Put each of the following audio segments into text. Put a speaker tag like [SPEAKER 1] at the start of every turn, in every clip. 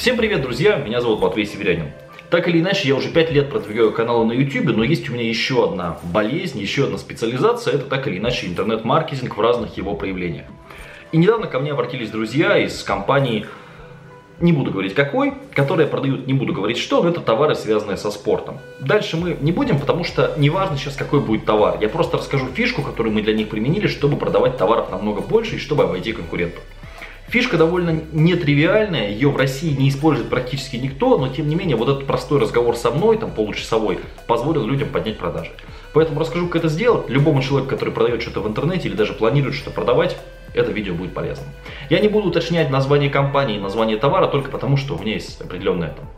[SPEAKER 1] Всем привет, друзья! Меня зовут Матвей Северянин. Так или иначе, я уже 5 лет продвигаю каналы на YouTube, но есть у меня еще одна болезнь, еще одна специализация, это так или иначе интернет-маркетинг в разных его проявлениях. И недавно ко мне обратились друзья из компании, не буду говорить какой, которые продают, не буду говорить что, но это товары, связанные со спортом. Дальше мы не будем, потому что не важно сейчас какой будет товар. Я просто расскажу фишку, которую мы для них применили, чтобы продавать товаров намного больше и чтобы обойти конкурентов. Фишка довольно нетривиальная, ее в России не использует практически никто, но тем не менее вот этот простой разговор со мной, там получасовой, позволил людям поднять продажи. Поэтому расскажу, как это сделать. Любому человеку, который продает что-то в интернете или даже планирует что-то продавать, это видео будет полезным. Я не буду уточнять название компании, название товара, только потому, что у меня есть определенное там,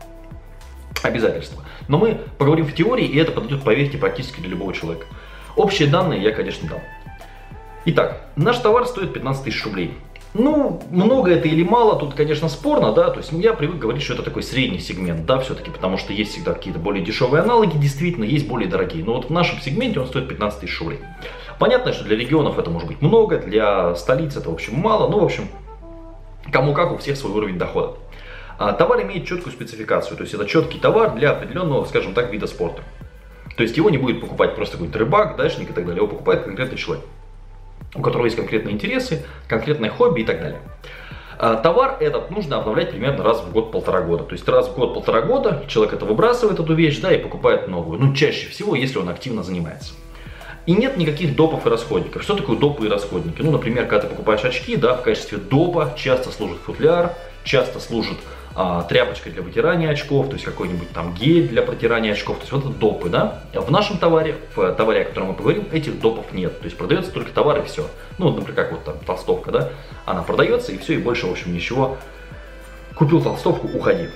[SPEAKER 1] обязательство. Но мы поговорим в теории, и это подойдет, поверьте, практически для любого человека. Общие данные я, конечно, дам. Итак, наш товар стоит 15 тысяч рублей. Ну, много это или мало, тут, конечно, спорно, да, то есть я привык говорить, что это такой средний сегмент, да, все-таки, потому что есть всегда какие-то более дешевые аналоги, действительно, есть более дорогие, но вот в нашем сегменте он стоит 15 тысяч рублей. Понятно, что для регионов это может быть много, для столиц это, в общем, мало, ну, в общем, кому как, у всех свой уровень дохода. А, товар имеет четкую спецификацию, то есть это четкий товар для определенного, скажем так, вида спорта. То есть его не будет покупать просто какой-нибудь рыбак, дачник и так далее, его покупает конкретный человек у которого есть конкретные интересы, конкретное хобби и так далее. А, товар этот нужно обновлять примерно раз в год-полтора года. То есть раз в год-полтора года человек это выбрасывает, эту вещь, да, и покупает новую. Ну, чаще всего, если он активно занимается. И нет никаких допов и расходников. Что такое допы и расходники? Ну, например, когда ты покупаешь очки, да, в качестве допа часто служит футляр, часто служит а, тряпочкой для вытирания очков, то есть какой-нибудь там гель для протирания очков, то есть вот это допы, да. В нашем товаре, в товаре, о котором мы поговорим, этих допов нет, то есть продается только товар и все. Ну, например, как вот там толстовка, да, она продается и все, и больше, в общем, ничего. Купил толстовку, уходи.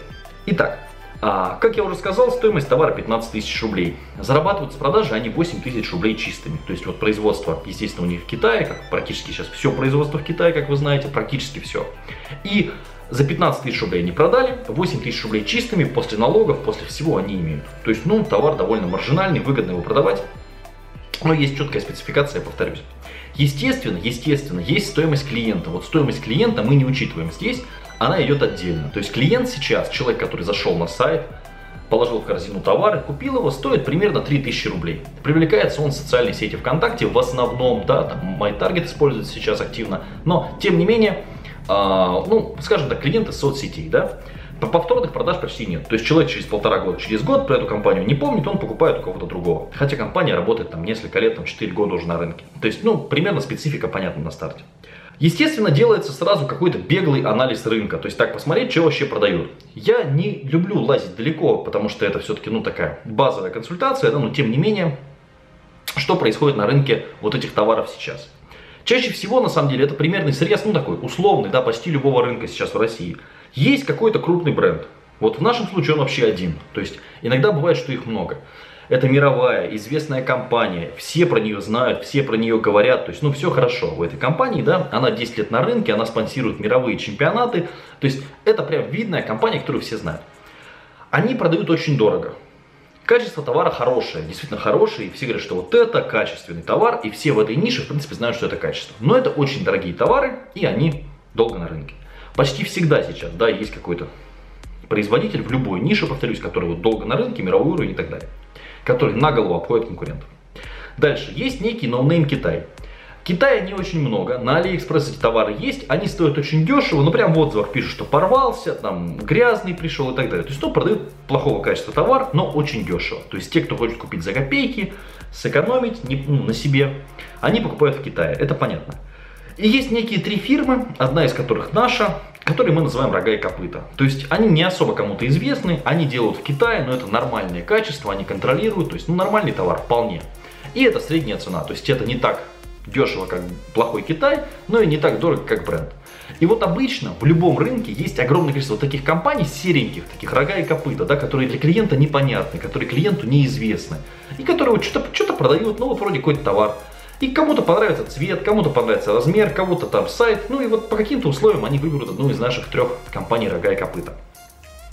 [SPEAKER 1] Итак, а, как я уже сказал, стоимость товара 15 тысяч рублей. Зарабатывают с продажи они 8 тысяч рублей чистыми. То есть вот производство, естественно, у них в Китае, как практически сейчас все производство в Китае, как вы знаете, практически все. И за 15 тысяч рублей они продали, 8 тысяч рублей чистыми, после налогов, после всего они имеют. То есть, ну, товар довольно маржинальный, выгодно его продавать. Но есть четкая спецификация, повторюсь. Естественно, естественно, есть стоимость клиента. Вот стоимость клиента мы не учитываем здесь, она идет отдельно. То есть клиент сейчас, человек, который зашел на сайт, положил в корзину товары, купил его, стоит примерно 3000 рублей. Привлекается он в социальной сети ВКонтакте, в основном, да, там MyTarget используется сейчас активно, но тем не менее, а, ну, скажем так, клиенты соцсетей, да, повторных продаж почти нет. То есть человек через полтора года, через год про эту компанию не помнит, он покупает у кого-то другого. Хотя компания работает там несколько лет, там 4 года уже на рынке. То есть, ну, примерно специфика понятна на старте. Естественно, делается сразу какой-то беглый анализ рынка, то есть так посмотреть, что вообще продают. Я не люблю лазить далеко, потому что это все-таки ну такая базовая консультация, да, но тем не менее, что происходит на рынке вот этих товаров сейчас. Чаще всего, на самом деле, это примерный срез, ну такой условный, да, почти любого рынка сейчас в России. Есть какой-то крупный бренд. Вот в нашем случае он вообще один. То есть иногда бывает, что их много. Это мировая, известная компания, все про нее знают, все про нее говорят, то есть, ну, все хорошо в этой компании, да, она 10 лет на рынке, она спонсирует мировые чемпионаты, то есть, это прям видная компания, которую все знают. Они продают очень дорого, Качество товара хорошее, действительно хорошее, и все говорят, что вот это качественный товар, и все в этой нише, в принципе, знают, что это качество. Но это очень дорогие товары, и они долго на рынке. Почти всегда сейчас, да, есть какой-то производитель в любой нише, повторюсь, который вот долго на рынке, мировой уровень и так далее, который на голову обходит конкурентов. Дальше, есть некий no-name Китай. Китая не очень много, на Алиэкспресс эти товары есть, они стоят очень дешево, ну прям в отзывах пишут, что порвался, там грязный пришел и так далее. То есть, ну, продают плохого качества товар, но очень дешево. То есть, те, кто хочет купить за копейки, сэкономить не, ну, на себе, они покупают в Китае, это понятно. И есть некие три фирмы, одна из которых наша, которые мы называем рога и копыта. То есть они не особо кому-то известны, они делают в Китае, но это нормальное качество, они контролируют, то есть ну, нормальный товар вполне. И это средняя цена, то есть это не так дешево, как плохой Китай, но и не так дорого, как бренд. И вот обычно в любом рынке есть огромное количество таких компаний сереньких, таких рога и копыта, да, которые для клиента непонятны, которые клиенту неизвестны. И которые вот что-то что продают, ну вот вроде какой-то товар. И кому-то понравится цвет, кому-то понравится размер, кому-то там сайт. Ну и вот по каким-то условиям они выберут одну из наших трех компаний рога и копыта.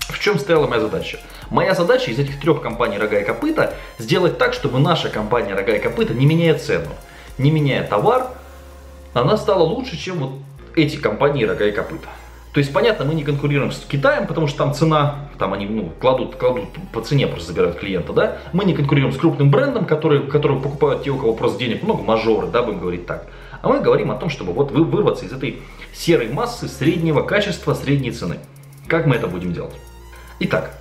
[SPEAKER 1] В чем стояла моя задача? Моя задача из этих трех компаний рога и копыта сделать так, чтобы наша компания рога и копыта, не меняя цену, не меняя товар, она стала лучше, чем вот эти компании рога и копыта. То есть, понятно, мы не конкурируем с Китаем, потому что там цена, там они ну, кладут, кладут по цене, просто забирают клиента, да. Мы не конкурируем с крупным брендом, который, который покупают те, у кого просто денег много, мажоры, да, будем говорить так. А мы говорим о том, чтобы вот вы вырваться из этой серой массы среднего качества, средней цены. Как мы это будем делать? Итак,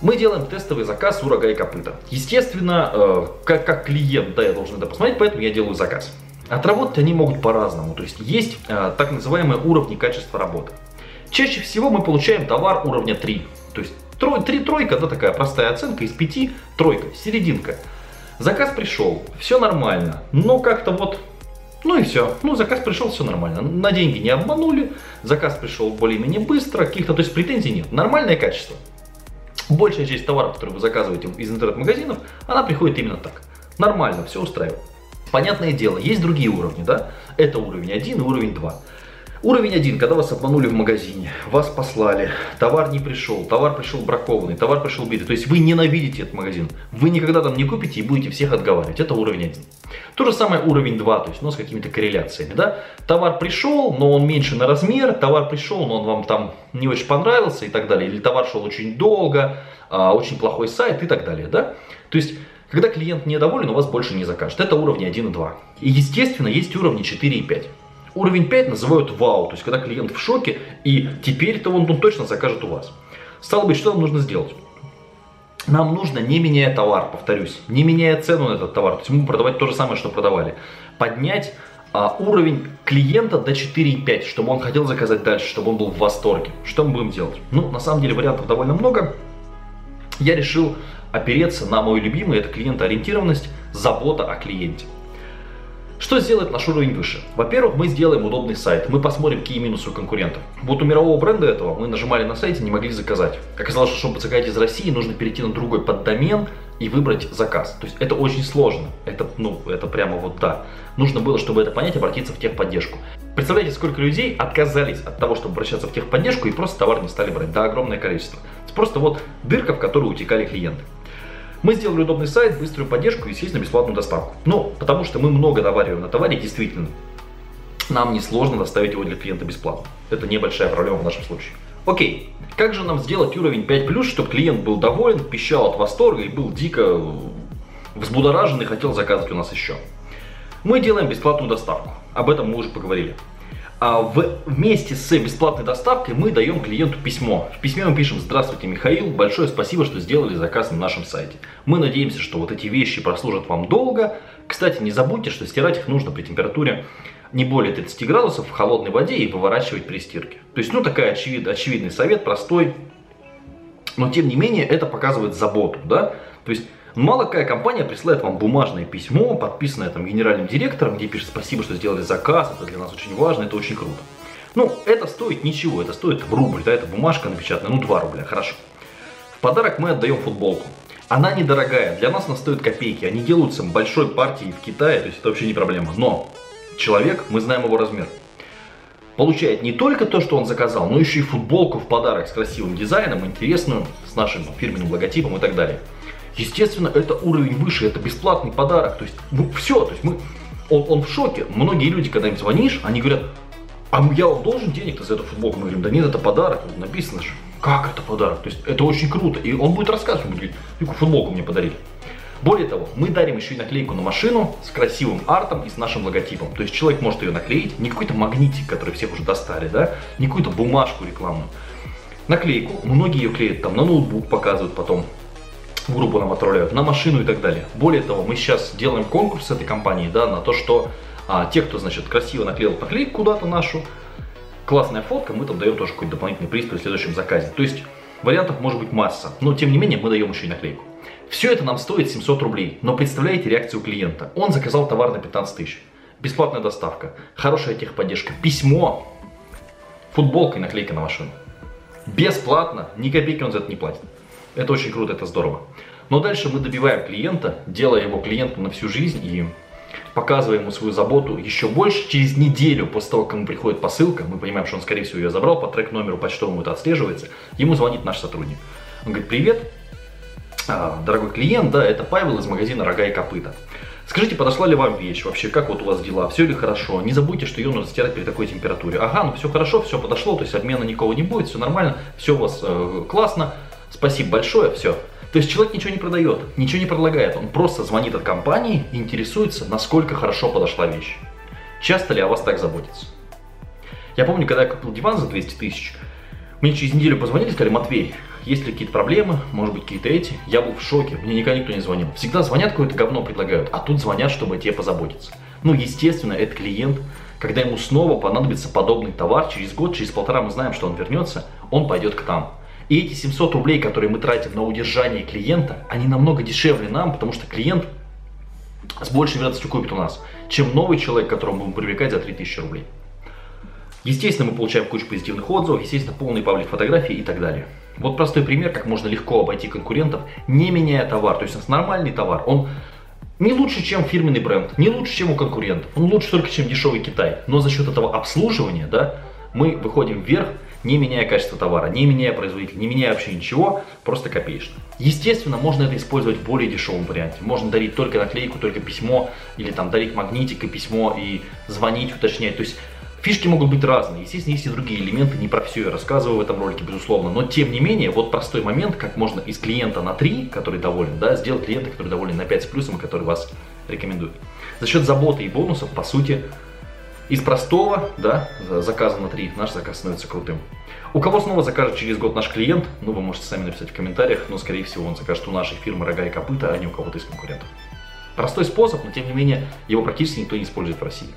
[SPEAKER 1] мы делаем тестовый заказ у рога и копыта. Естественно, э, как, как клиент, да, я должен это посмотреть, поэтому я делаю заказ. Отработать они могут по-разному, то есть есть э, так называемые уровни качества работы. Чаще всего мы получаем товар уровня 3. То есть 3, 3 тройка, да, такая простая оценка, из 5 тройка, серединка. Заказ пришел, все нормально, но как-то вот, ну и все. Ну, заказ пришел, все нормально. На деньги не обманули, заказ пришел более-менее быстро, каких-то, то есть претензий нет. Нормальное качество. Большая часть товаров, которые вы заказываете из интернет-магазинов, она приходит именно так. Нормально, все устраивает. Понятное дело, есть другие уровни, да? Это уровень 1 и уровень 2. Уровень 1, когда вас обманули в магазине, вас послали, товар не пришел, товар пришел бракованный, товар пришел битый. То есть вы ненавидите этот магазин. Вы никогда там не купите и будете всех отговаривать. Это уровень 1. То же самое уровень 2, то есть ну, с какими-то корреляциями. Да? Товар пришел, но он меньше на размер, товар пришел, но он вам там не очень понравился и так далее. Или товар шел очень долго, а, очень плохой сайт и так далее. Да? То есть когда клиент недоволен, у вас больше не закажет. Это уровни 1 и 2. И естественно есть уровни 4 и 5. Уровень 5 называют вау, то есть когда клиент в шоке, и теперь-то он, он точно закажет у вас. Стало быть, что нам нужно сделать? Нам нужно, не меняя товар, повторюсь, не меняя цену на этот товар, то есть мы продавать то же самое, что продавали, поднять а, уровень клиента до 4,5, чтобы он хотел заказать дальше, чтобы он был в восторге. Что мы будем делать? Ну, на самом деле вариантов довольно много. Я решил опереться на мой любимый, это клиентоориентированность, забота о клиенте. Что сделает наш уровень выше? Во-первых, мы сделаем удобный сайт. Мы посмотрим, какие минусы у конкурентов. Вот у мирового бренда этого мы нажимали на сайте, не могли заказать. Оказалось, что чтобы заказать из России, нужно перейти на другой поддомен и выбрать заказ. То есть это очень сложно. Это, ну, это прямо вот да. Нужно было, чтобы это понять, обратиться в техподдержку. Представляете, сколько людей отказались от того, чтобы обращаться в техподдержку и просто товар не стали брать. Да, огромное количество. Это просто вот дырка, в которую утекали клиенты. Мы сделали удобный сайт, быструю поддержку и, естественно, бесплатную доставку. Ну, потому что мы много навариваем на товаре, действительно. Нам несложно доставить его для клиента бесплатно. Это небольшая проблема в нашем случае. Окей, как же нам сделать уровень 5+, чтобы клиент был доволен, пищал от восторга и был дико взбудоражен и хотел заказывать у нас еще? Мы делаем бесплатную доставку. Об этом мы уже поговорили. А в, вместе с бесплатной доставкой мы даем клиенту письмо. В письме мы пишем «Здравствуйте, Михаил, большое спасибо, что сделали заказ на нашем сайте. Мы надеемся, что вот эти вещи прослужат вам долго. Кстати, не забудьте, что стирать их нужно при температуре не более 30 градусов в холодной воде и выворачивать при стирке». То есть, ну, такой очевид, очевидный совет, простой. Но, тем не менее, это показывает заботу, да? То есть, Мало какая компания присылает вам бумажное письмо, подписанное там генеральным директором, где пишет спасибо, что сделали заказ, это для нас очень важно, это очень круто. Ну, это стоит ничего, это стоит в рубль, да, это бумажка напечатанная, ну 2 рубля, хорошо. В подарок мы отдаем футболку. Она недорогая, для нас она стоит копейки, они делаются большой партией в Китае, то есть это вообще не проблема. Но человек, мы знаем его размер, получает не только то, что он заказал, но еще и футболку в подарок с красивым дизайном, интересную, с нашим фирменным логотипом и так далее. Естественно, это уровень выше, это бесплатный подарок. То есть, ну, все, то есть мы, он, он в шоке. Многие люди, когда им звонишь, они говорят, а я вам должен денег за эту футболку? Мы говорим, да нет, это подарок. Написано же, как это подарок? То есть это очень круто. И он будет рассказывать, он будет говорить, какую футболку мне подарили. Более того, мы дарим еще и наклейку на машину с красивым артом и с нашим логотипом. То есть человек может ее наклеить, не какой-то магнитик, который всех уже достали, да, не какую-то бумажку рекламную. Наклейку, многие ее клеят там на ноутбук, показывают потом, группу нам отправляют, на машину и так далее. Более того, мы сейчас делаем конкурс этой компанией, да, на то, что а, те, кто, значит, красиво наклеил наклейку куда-то нашу, классная фотка, мы там даем тоже какой-то дополнительный приз при следующем заказе. То есть вариантов может быть масса, но тем не менее мы даем еще и наклейку. Все это нам стоит 700 рублей, но представляете реакцию клиента. Он заказал товар на 15 тысяч. Бесплатная доставка, хорошая техподдержка, письмо, футболка и наклейка на машину. Бесплатно, ни копейки он за это не платит. Это очень круто, это здорово. Но дальше мы добиваем клиента, делая его клиентом на всю жизнь и показывая ему свою заботу еще больше. Через неделю после того, как ему приходит посылка, мы понимаем, что он, скорее всего, ее забрал, по трек-номеру почтовому это отслеживается, ему звонит наш сотрудник. Он говорит, привет, а, дорогой клиент, да, это Павел из магазина «Рога и копыта». Скажите, подошла ли вам вещь вообще, как вот у вас дела, все ли хорошо, не забудьте, что ее нужно стирать при такой температуре. Ага, ну все хорошо, все подошло, то есть обмена никого не будет, все нормально, все у вас э, классно, спасибо большое, все. То есть человек ничего не продает, ничего не предлагает, он просто звонит от компании и интересуется, насколько хорошо подошла вещь. Часто ли о вас так заботится? Я помню, когда я купил диван за 200 тысяч, мне через неделю позвонили сказали, Матвей, есть ли какие-то проблемы, может быть какие-то эти. Я был в шоке, мне никогда никто не звонил. Всегда звонят, какое-то говно предлагают, а тут звонят, чтобы тебе позаботиться. Ну, естественно, этот клиент, когда ему снова понадобится подобный товар, через год, через полтора мы знаем, что он вернется, он пойдет к нам. И эти 700 рублей, которые мы тратим на удержание клиента, они намного дешевле нам, потому что клиент с большей вероятностью купит у нас, чем новый человек, которому будем привлекать за 3000 рублей. Естественно, мы получаем кучу позитивных отзывов, естественно, полный паблик фотографий и так далее. Вот простой пример, как можно легко обойти конкурентов, не меняя товар. То есть у нас нормальный товар, он не лучше, чем фирменный бренд, не лучше, чем у конкурентов, он лучше только, чем дешевый Китай. Но за счет этого обслуживания, да, мы выходим вверх, не меняя качество товара, не меняя производителя, не меняя вообще ничего, просто копеечно. Естественно, можно это использовать в более дешевом варианте. Можно дарить только наклейку, только письмо, или там дарить магнитик и письмо, и звонить, уточнять. То есть Фишки могут быть разные. Естественно, есть и другие элементы, не про все я рассказываю в этом ролике, безусловно. Но тем не менее, вот простой момент, как можно из клиента на 3, который доволен, да, сделать клиента, который доволен на 5 с плюсом, который вас рекомендует. За счет заботы и бонусов, по сути, из простого, да, заказа на 3, наш заказ становится крутым. У кого снова закажет через год наш клиент, ну вы можете сами написать в комментариях, но скорее всего он закажет у нашей фирмы рога и копыта, а не у кого-то из конкурентов. Простой способ, но тем не менее его практически никто не использует в России.